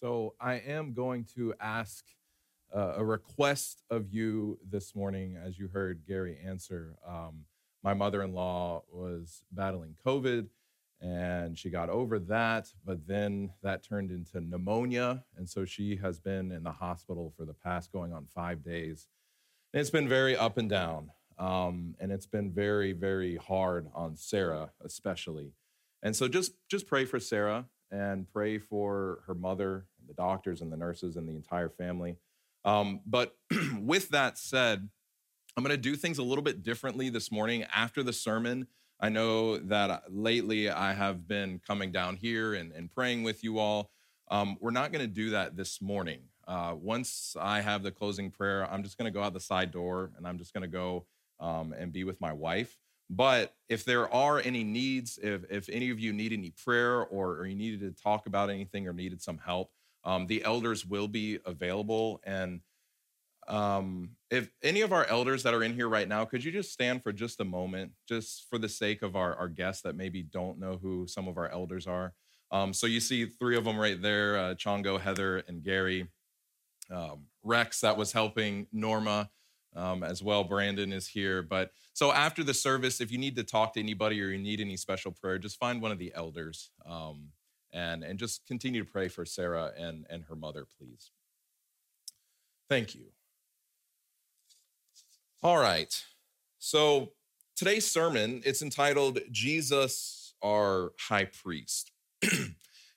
So I am going to ask uh, a request of you this morning, as you heard Gary answer. Um, my mother in law was battling COVID and she got over that, but then that turned into pneumonia. And so she has been in the hospital for the past going on five days. And it's been very up and down. Um, and it's been very, very hard on Sarah, especially. And so just, just pray for Sarah and pray for her mother, the doctors, and the nurses, and the entire family. Um, but with that said, I'm going to do things a little bit differently this morning after the sermon. I know that lately I have been coming down here and, and praying with you all. Um, we're not going to do that this morning. Uh, once I have the closing prayer, I'm just going to go out the side door and I'm just going to go um, and be with my wife. But if there are any needs, if, if any of you need any prayer or, or you needed to talk about anything or needed some help, um, the elders will be available. And um, if any of our elders that are in here right now, could you just stand for just a moment, just for the sake of our, our guests that maybe don't know who some of our elders are? Um, so you see three of them right there uh, Chongo, Heather, and Gary. Um, Rex, that was helping Norma um, as well. Brandon is here. But so after the service, if you need to talk to anybody or you need any special prayer, just find one of the elders um, and, and just continue to pray for Sarah and, and her mother, please. Thank you. All right. So today's sermon, it's entitled Jesus, our high priest.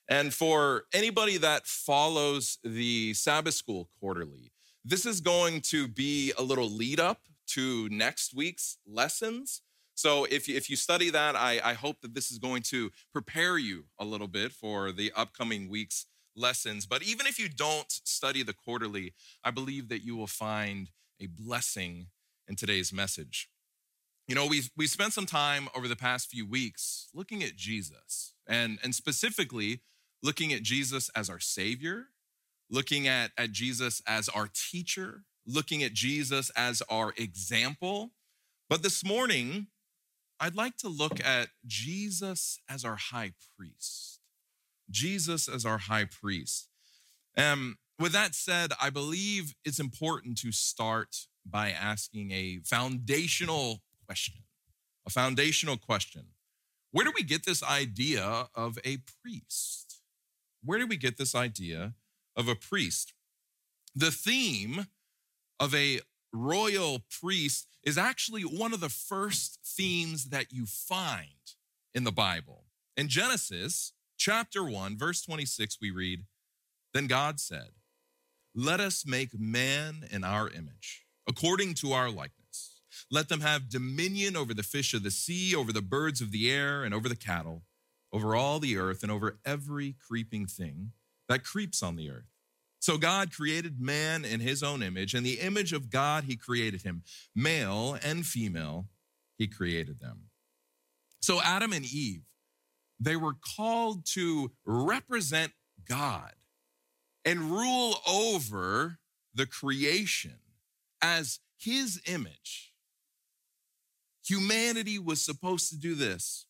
and for anybody that follows the Sabbath school quarterly, this is going to be a little lead up to next week's lessons. So if you, if you study that, I, I hope that this is going to prepare you a little bit for the upcoming week's lessons. But even if you don't study the quarterly, I believe that you will find a blessing in today's message. You know, we we spent some time over the past few weeks looking at Jesus and, and specifically looking at Jesus as our Savior looking at, at Jesus as our teacher, looking at Jesus as our example. But this morning, I'd like to look at Jesus as our high priest. Jesus as our high priest. Um, with that said, I believe it's important to start by asking a foundational question. A foundational question. Where do we get this idea of a priest? Where do we get this idea of a priest. The theme of a royal priest is actually one of the first themes that you find in the Bible. In Genesis chapter 1, verse 26, we read, Then God said, Let us make man in our image, according to our likeness. Let them have dominion over the fish of the sea, over the birds of the air, and over the cattle, over all the earth, and over every creeping thing that creeps on the earth. So God created man in his own image, and the image of God he created him. Male and female, he created them. So Adam and Eve, they were called to represent God and rule over the creation as his image. Humanity was supposed to do this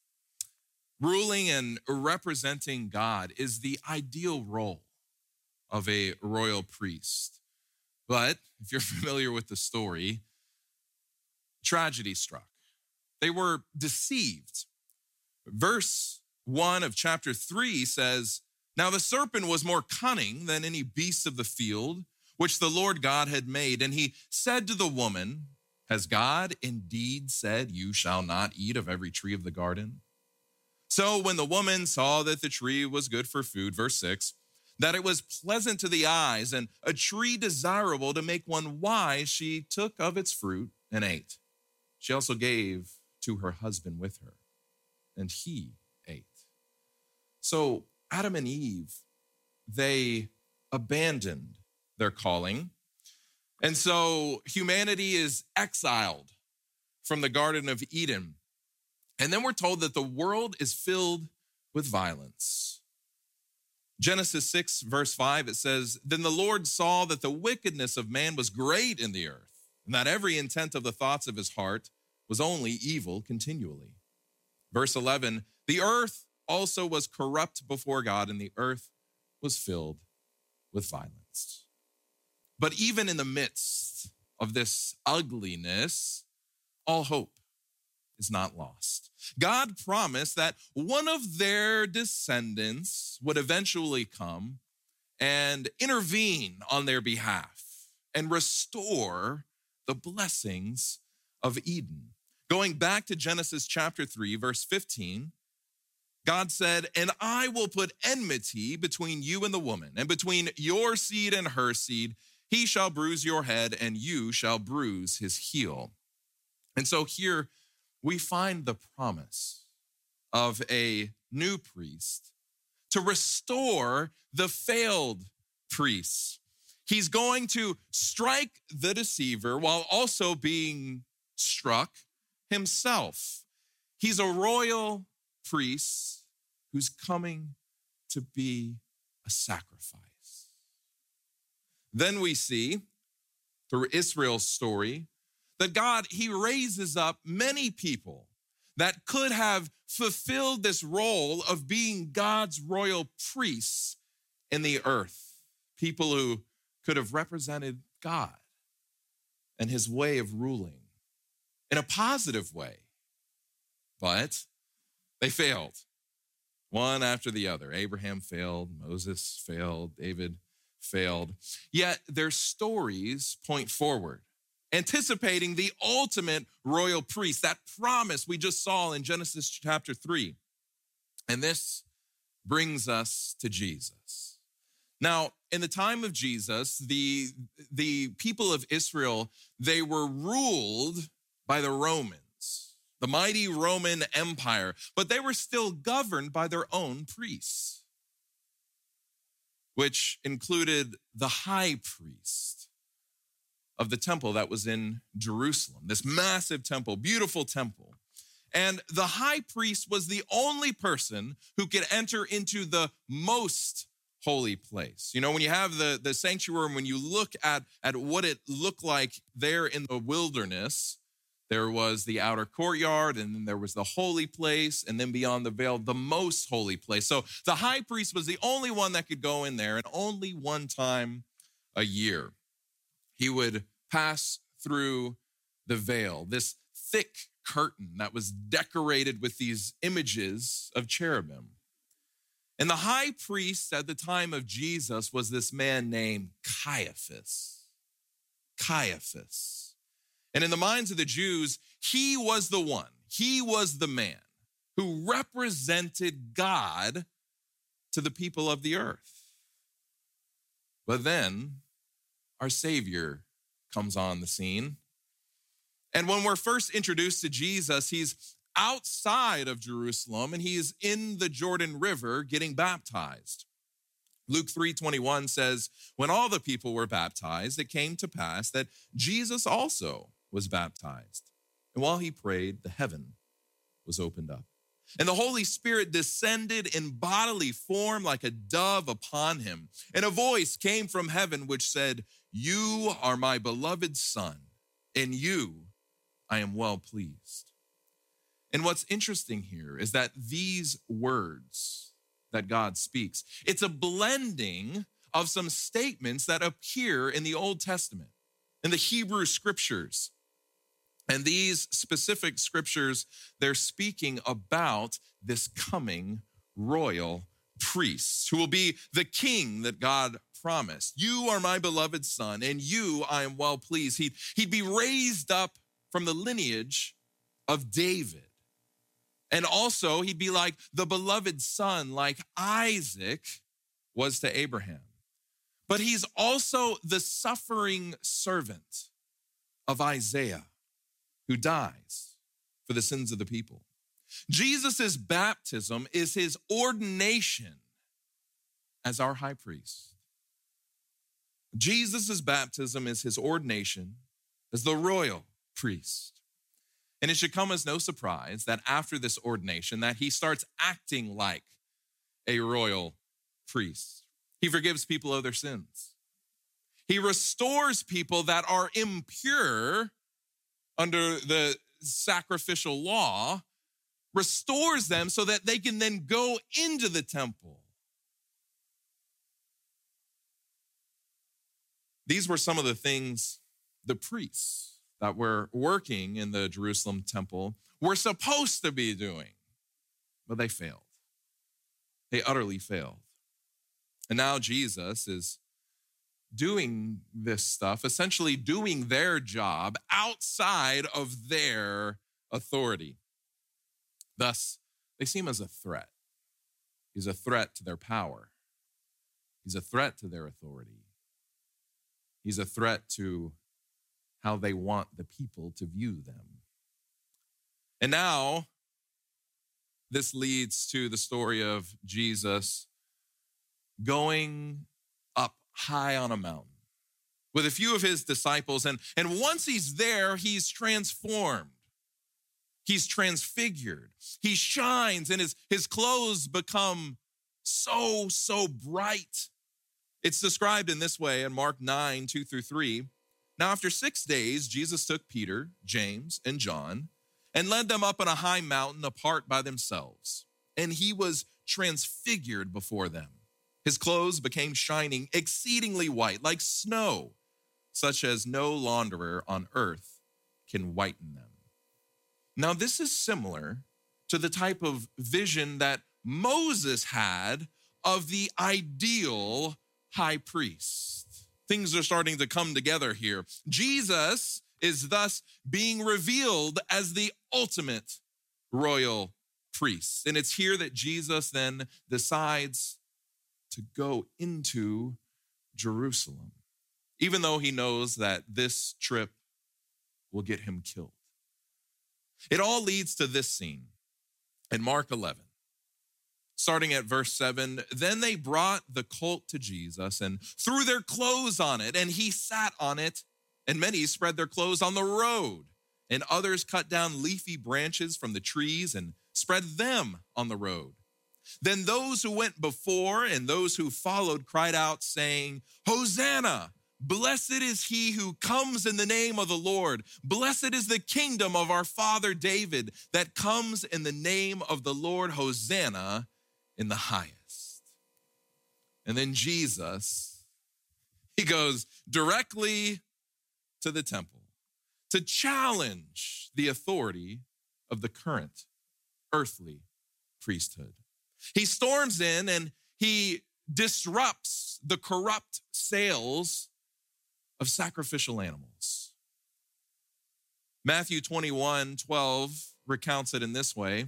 Ruling and representing God is the ideal role of a royal priest. But if you're familiar with the story, tragedy struck. They were deceived. Verse 1 of chapter 3 says, Now the serpent was more cunning than any beast of the field which the Lord God had made. And he said to the woman, Has God indeed said, You shall not eat of every tree of the garden? So when the woman saw that the tree was good for food, verse 6, that it was pleasant to the eyes and a tree desirable to make one wise, she took of its fruit and ate. She also gave to her husband with her, and he ate. So Adam and Eve, they abandoned their calling. And so humanity is exiled from the Garden of Eden. And then we're told that the world is filled with violence. Genesis 6, verse 5, it says, Then the Lord saw that the wickedness of man was great in the earth, and that every intent of the thoughts of his heart was only evil continually. Verse 11, The earth also was corrupt before God, and the earth was filled with violence. But even in the midst of this ugliness, all hope is not lost. God promised that one of their descendants would eventually come and intervene on their behalf and restore the blessings of Eden. Going back to Genesis chapter 3, verse 15, God said, And I will put enmity between you and the woman, and between your seed and her seed. He shall bruise your head, and you shall bruise his heel. And so here we find the promise of a new priest to restore the failed priests. He's going to strike the deceiver while also being struck himself. He's a royal priest who's coming to be a sacrifice. Then we see through Israel's story that God, he raises up many people that could have fulfilled this role of being God's royal priests in the earth. People who could have represented God and his way of ruling in a positive way. But they failed, one after the other. Abraham failed, Moses failed, David failed. Yet their stories point forward anticipating the ultimate royal priest, that promise we just saw in Genesis chapter 3. And this brings us to Jesus. Now, in the time of Jesus, the, the people of Israel, they were ruled by the Romans, the mighty Roman Empire, but they were still governed by their own priests, which included the high priest of the temple that was in Jerusalem, this massive temple, beautiful temple. And the high priest was the only person who could enter into the most holy place. You know, when you have the, the sanctuary, and when you look at, at what it looked like there in the wilderness, there was the outer courtyard, and then there was the holy place, and then beyond the veil, the most holy place. So the high priest was the only one that could go in there, and only one time a year he would pass through the veil, this thick curtain that was decorated with these images of cherubim. And the high priest at the time of Jesus was this man named Caiaphas. Caiaphas. And in the minds of the Jews, he was the one, he was the man who represented God to the people of the earth. But then our Savior comes on the scene. And when we're first introduced to Jesus, he's outside of Jerusalem and he's in the Jordan River getting baptized. Luke 3:21 says, "When all the people were baptized, it came to pass that Jesus also was baptized. And while he prayed, the heaven was opened up. And the Holy Spirit descended in bodily form like a dove upon him. And a voice came from heaven which said, You are my beloved Son, and you I am well pleased. And what's interesting here is that these words that God speaks, it's a blending of some statements that appear in the Old Testament, in the Hebrew scriptures. And these specific scriptures, they're speaking about this coming royal priest who will be the king that God promised. You are my beloved son, and you I am well pleased. He'd, he'd be raised up from the lineage of David. And also, he'd be like the beloved son, like Isaac was to Abraham. But he's also the suffering servant of Isaiah who dies for the sins of the people. Jesus' baptism is his ordination as our high priest. Jesus' baptism is his ordination as the royal priest. And it should come as no surprise that after this ordination that he starts acting like a royal priest. He forgives people of their sins. He restores people that are impure under the sacrificial law restores them so that they can then go into the temple. These were some of the things the priests that were working in the Jerusalem temple were supposed to be doing, but they failed. They utterly failed. And now Jesus is doing this stuff, essentially doing their job outside of their authority. Thus, they see him as a threat. He's a threat to their power, he's a threat to their authority, he's a threat to how they want the people to view them. And now, this leads to the story of Jesus going up high on a mountain with a few of his disciples. And, and once he's there, he's transformed. He's transfigured. He shines, and his, his clothes become so, so bright. It's described in this way in Mark 9, 2 through 3. Now, after six days, Jesus took Peter, James, and John and led them up on a high mountain apart by themselves. And he was transfigured before them. His clothes became shining, exceedingly white, like snow, such as no launderer on earth can whiten them. Now, this is similar to the type of vision that Moses had of the ideal high priest. Things are starting to come together here. Jesus is thus being revealed as the ultimate royal priest. And it's here that Jesus then decides to go into Jerusalem, even though he knows that this trip will get him killed. It all leads to this scene in Mark 11. Starting at verse 7, then they brought the colt to Jesus and threw their clothes on it, and he sat on it. And many spread their clothes on the road, and others cut down leafy branches from the trees and spread them on the road. Then those who went before and those who followed cried out, saying, Hosanna! Blessed is he who comes in the name of the Lord. Blessed is the kingdom of our father David that comes in the name of the Lord. Hosanna in the highest. And then Jesus, he goes directly to the temple to challenge the authority of the current earthly priesthood. He storms in and he disrupts the corrupt sales of sacrificial animals. Matthew 21 12 recounts it in this way.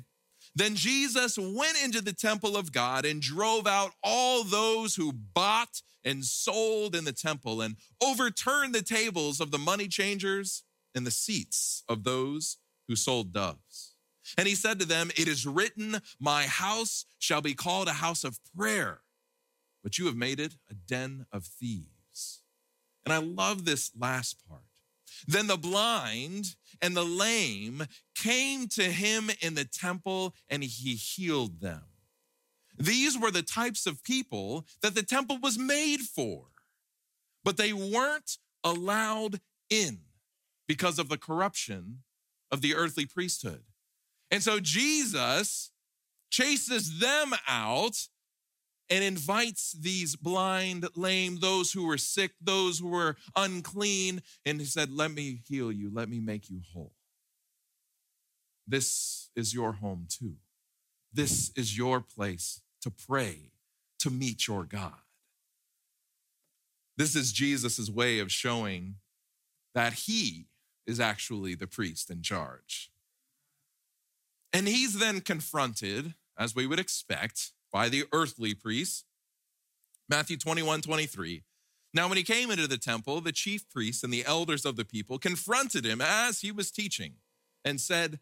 Then Jesus went into the temple of God and drove out all those who bought and sold in the temple and overturned the tables of the money changers and the seats of those who sold doves. And he said to them, It is written, My house shall be called a house of prayer, but you have made it a den of thieves. And I love this last part. Then the blind and the lame came to him in the temple and he healed them. These were the types of people that the temple was made for, but they weren't allowed in because of the corruption of the earthly priesthood. And so Jesus chases them out and invites these blind, lame, those who were sick, those who were unclean, and he said, Let me heal you, let me make you whole. This is your home too. This is your place to pray, to meet your God. This is Jesus' way of showing that he is actually the priest in charge. And he's then confronted, as we would expect, by the earthly priests. Matthew 21 23. Now, when he came into the temple, the chief priests and the elders of the people confronted him as he was teaching and said,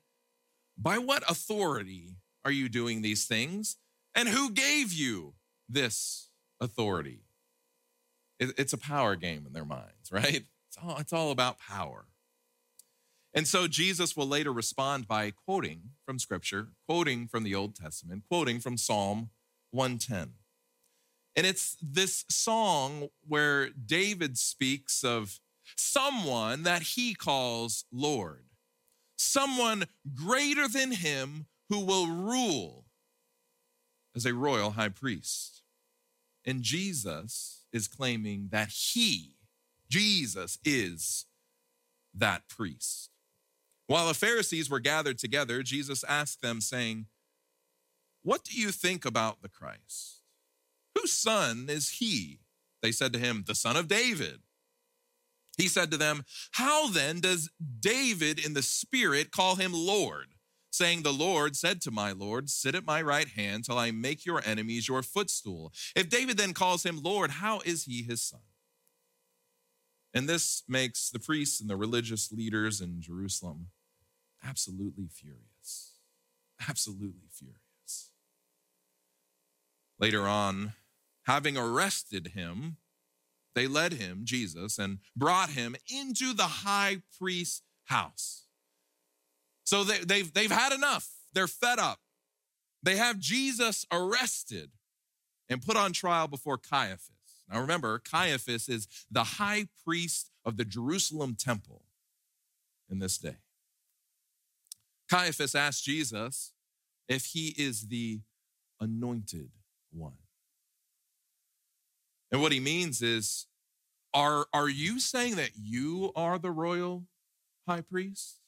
By what authority are you doing these things? And who gave you this authority? It's a power game in their minds, right? It's all, it's all about power. And so Jesus will later respond by quoting from Scripture, quoting from the Old Testament, quoting from Psalm 110. And it's this song where David speaks of someone that he calls Lord, someone greater than him who will rule as a royal high priest. And Jesus is claiming that he Jesus is that priest. While the Pharisees were gathered together, Jesus asked them, saying, What do you think about the Christ? Whose son is he? They said to him, The son of David. He said to them, How then does David in the Spirit call him Lord? Saying, The Lord said to my Lord, Sit at my right hand till I make your enemies your footstool. If David then calls him Lord, how is he his son? And this makes the priests and the religious leaders in Jerusalem absolutely furious. Absolutely furious. Later on, having arrested him, they led him, Jesus, and brought him into the high priest's house. So they, have they've, they've had enough. They're fed up. They have Jesus arrested and put on trial before Caiaphas. Now remember, Caiaphas is the high priest of the Jerusalem temple in this day. Caiaphas asked Jesus if he is the anointed one. And what he means is, are, are you saying that you are the royal high priest?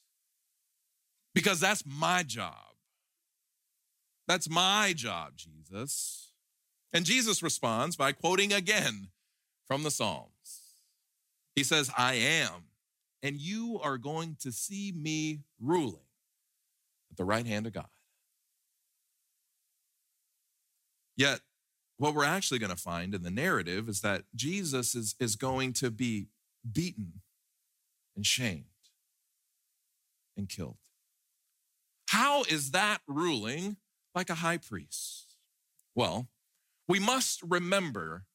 Because that's my job. That's my job, Jesus. And Jesus responds by quoting again from the Psalms. He says, I am, and you are going to see me ruling at the right hand of God. Yet, what we're actually going to find in the narrative is that Jesus is, is going to be beaten and shamed and killed. How is that ruling like a high priest? Well, we must remember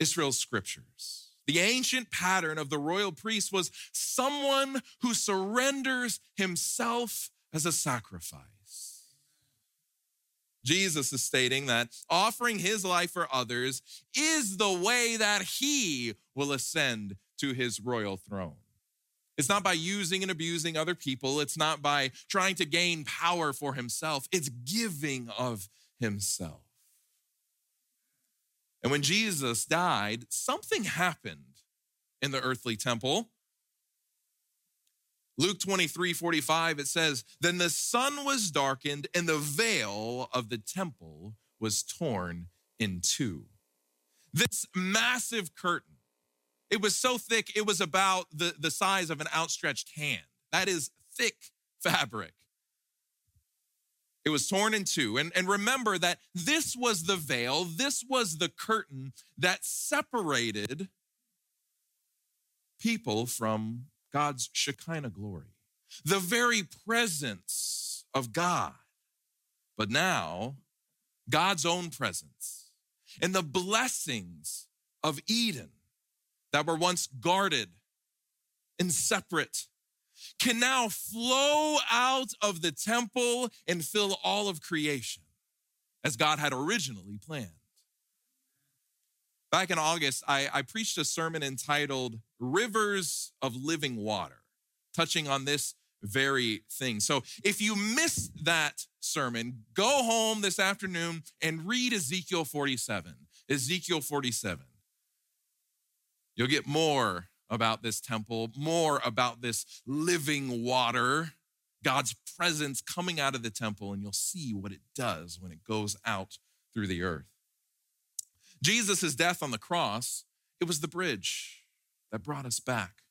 Israel's scriptures. The ancient pattern of the royal priest was someone who surrenders himself as a sacrifice. Jesus is stating that offering his life for others is the way that he will ascend to his royal throne. It's not by using and abusing other people, it's not by trying to gain power for himself, it's giving of himself. And when Jesus died, something happened in the earthly temple. Luke 23 45, it says, Then the sun was darkened, and the veil of the temple was torn in two. This massive curtain, it was so thick, it was about the, the size of an outstretched hand. That is thick fabric. It was torn in two. And, and remember that this was the veil, this was the curtain that separated people from God's Shekinah glory, the very presence of God. But now, God's own presence and the blessings of Eden that were once guarded and separate can now flow out of the temple and fill all of creation as God had originally planned. Back in August, I, I, preached a sermon entitled Rivers of Living Water, touching on this very thing. So if you missed that sermon, go home this afternoon and read Ezekiel 47. Ezekiel 47. You'll get more about this temple, more about this living water, God's presence coming out of the temple, and you'll see what it does when it goes out through the earth. Jesus' death on the cross, it was the bridge that brought us back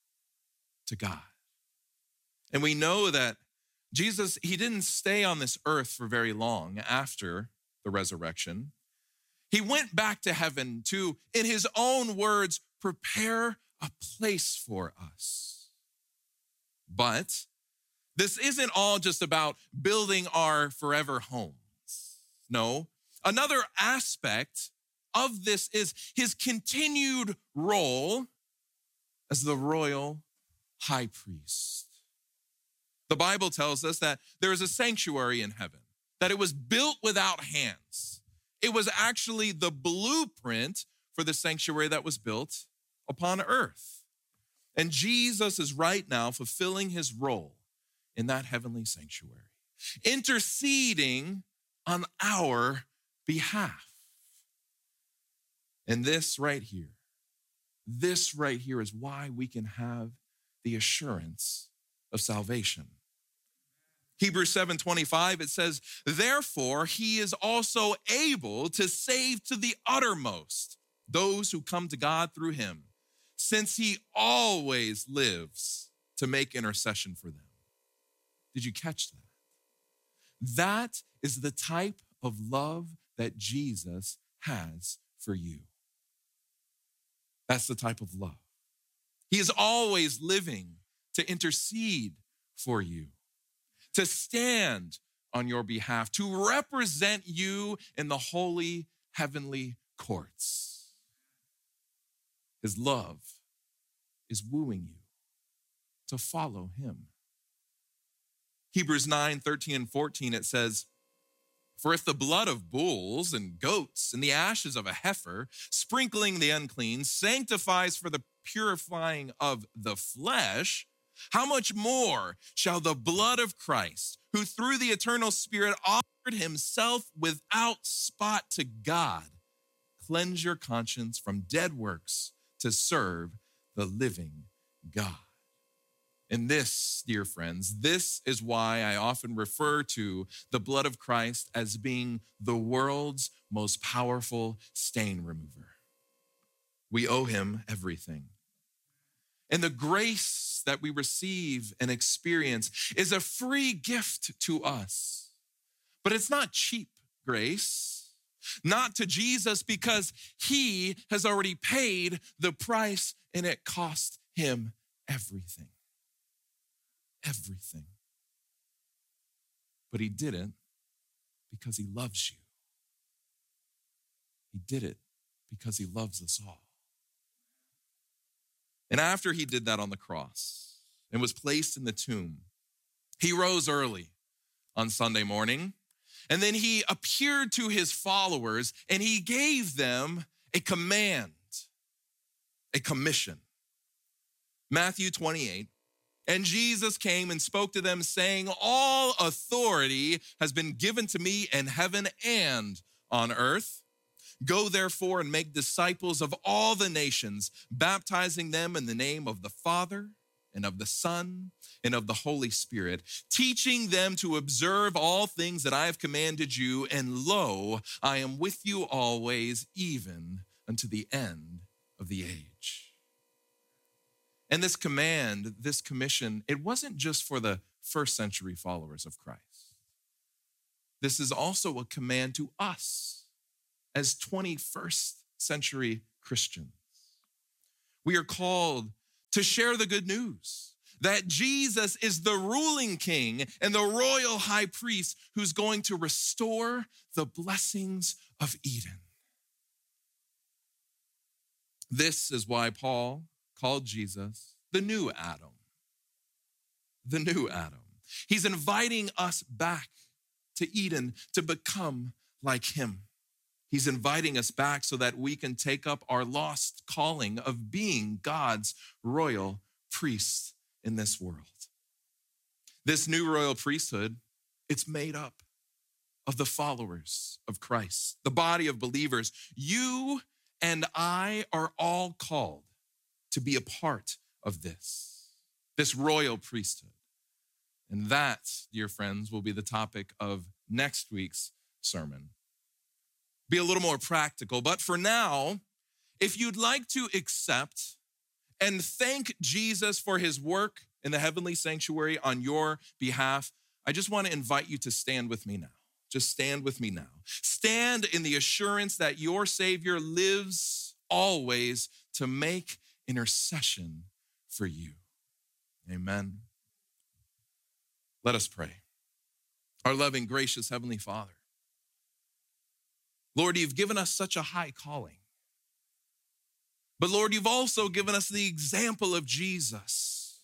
to God. And we know that Jesus, he didn't stay on this earth for very long after the resurrection. He went back to heaven to, in his own words, prepare a place for us. But this isn't all just about building our forever homes. No, another aspect of this is his continued role as the royal high priest. The Bible tells us that there is a sanctuary in heaven, that it was built without hands. It was actually the blueprint for the sanctuary that was built upon earth. And Jesus is right now fulfilling his role in that heavenly sanctuary, interceding on our behalf. And this right here This right here is why we can have the assurance of salvation. Hebrews 7:25 it says, "Therefore he is also able to save to the uttermost those who come to God through him, since he always lives to make intercession for them." Did you catch that? That is the type of love that Jesus has for you. That's the type of love. He is always living to intercede for you to stand on your behalf, to represent you in the holy heavenly courts. His love is wooing you to follow him. Hebrews 9, 13, and 14, it says, For if the blood of bulls and goats and the ashes of a heifer, sprinkling the unclean, sanctifies for the purifying of the flesh, how much more shall the blood of Christ, who through the eternal Spirit offered himself without spot to God, cleanse your conscience from dead works to serve the living God? And this, dear friends, this is why I often refer to the blood of Christ as being the world's most powerful stain remover. We owe him everything. And the grace that we receive and experience is a free gift to us. But it's not cheap grace, not to Jesus because he has already paid the price and it cost him everything. Everything. But he didn't because he loves you. He did it because he loves us all. And after he did that on the cross and was placed in the tomb, he rose early on Sunday morning. And then he appeared to his followers and he gave them a command, a commission. Matthew 28. And Jesus came and spoke to them, saying, All authority has been given to me in heaven and on earth. Go therefore and make disciples of all the nations, baptizing them in the name of the Father and of the Son and of the Holy Spirit, teaching them to observe all things that I have commanded you. And lo, I am with you always, even unto the end of the age. And this command, this commission, it wasn't just for the first century followers of Christ. This is also a command to us as 21st century Christians. We are called to share the good news that Jesus is the ruling king and the royal high priest who's going to restore the blessings of Eden. This is why Paul called Jesus the new Adam. The new Adam. He's inviting us back to Eden to become like him. He's inviting us back so that we can take up our lost calling of being God's royal priest in this world. This new royal priesthood, it's made up of the followers of Christ, the body of believers. You and I are all called to be a part of this, this royal priesthood. And that, dear friends, will be the topic of next week's sermon be a little more practical. But for now, if you'd like to accept and thank Jesus for his work in the heavenly sanctuary on your behalf, I just want to invite you to stand with me now. Just stand with me now. Stand in the assurance that your Savior lives always to make intercession for you. Amen. Let us pray. Our loving, gracious Heavenly Father, Lord, you've given us such a high calling. But Lord, you've also given us the example of Jesus.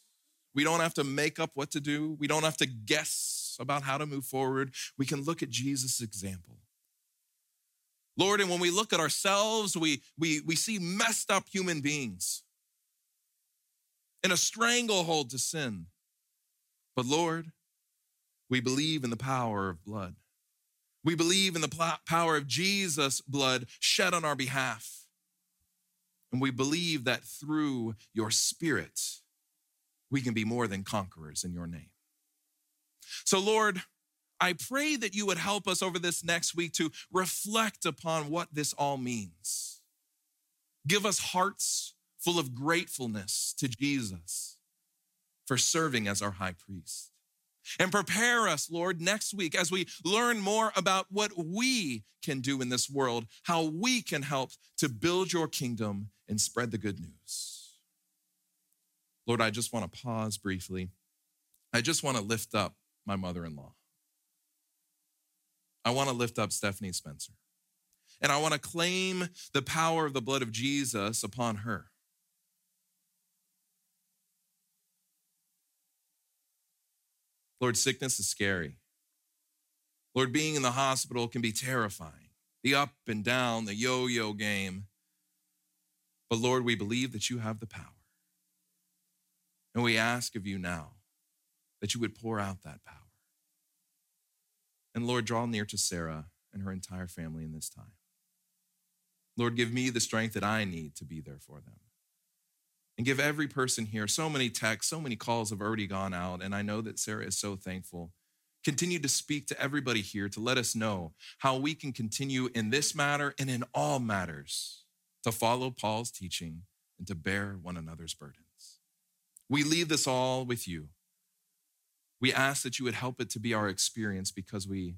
We don't have to make up what to do, we don't have to guess about how to move forward. We can look at Jesus' example. Lord, and when we look at ourselves, we, we, we see messed up human beings in a stranglehold to sin. But Lord, we believe in the power of blood. We believe in the power of Jesus' blood shed on our behalf. And we believe that through your spirit, we can be more than conquerors in your name. So, Lord, I pray that you would help us over this next week to reflect upon what this all means. Give us hearts full of gratefulness to Jesus for serving as our high priest. And prepare us, Lord, next week as we learn more about what we can do in this world, how we can help to build your kingdom and spread the good news. Lord, I just want to pause briefly. I just want to lift up my mother in law. I want to lift up Stephanie Spencer. And I want to claim the power of the blood of Jesus upon her. Lord, sickness is scary. Lord, being in the hospital can be terrifying. The up and down, the yo yo game. But Lord, we believe that you have the power. And we ask of you now that you would pour out that power. And Lord, draw near to Sarah and her entire family in this time. Lord, give me the strength that I need to be there for them. And give every person here, so many texts, so many calls have already gone out, and I know that Sarah is so thankful. Continue to speak to everybody here to let us know how we can continue in this matter and in all matters to follow Paul's teaching and to bear one another's burdens. We leave this all with you. We ask that you would help it to be our experience because we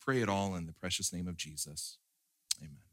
pray it all in the precious name of Jesus. Amen.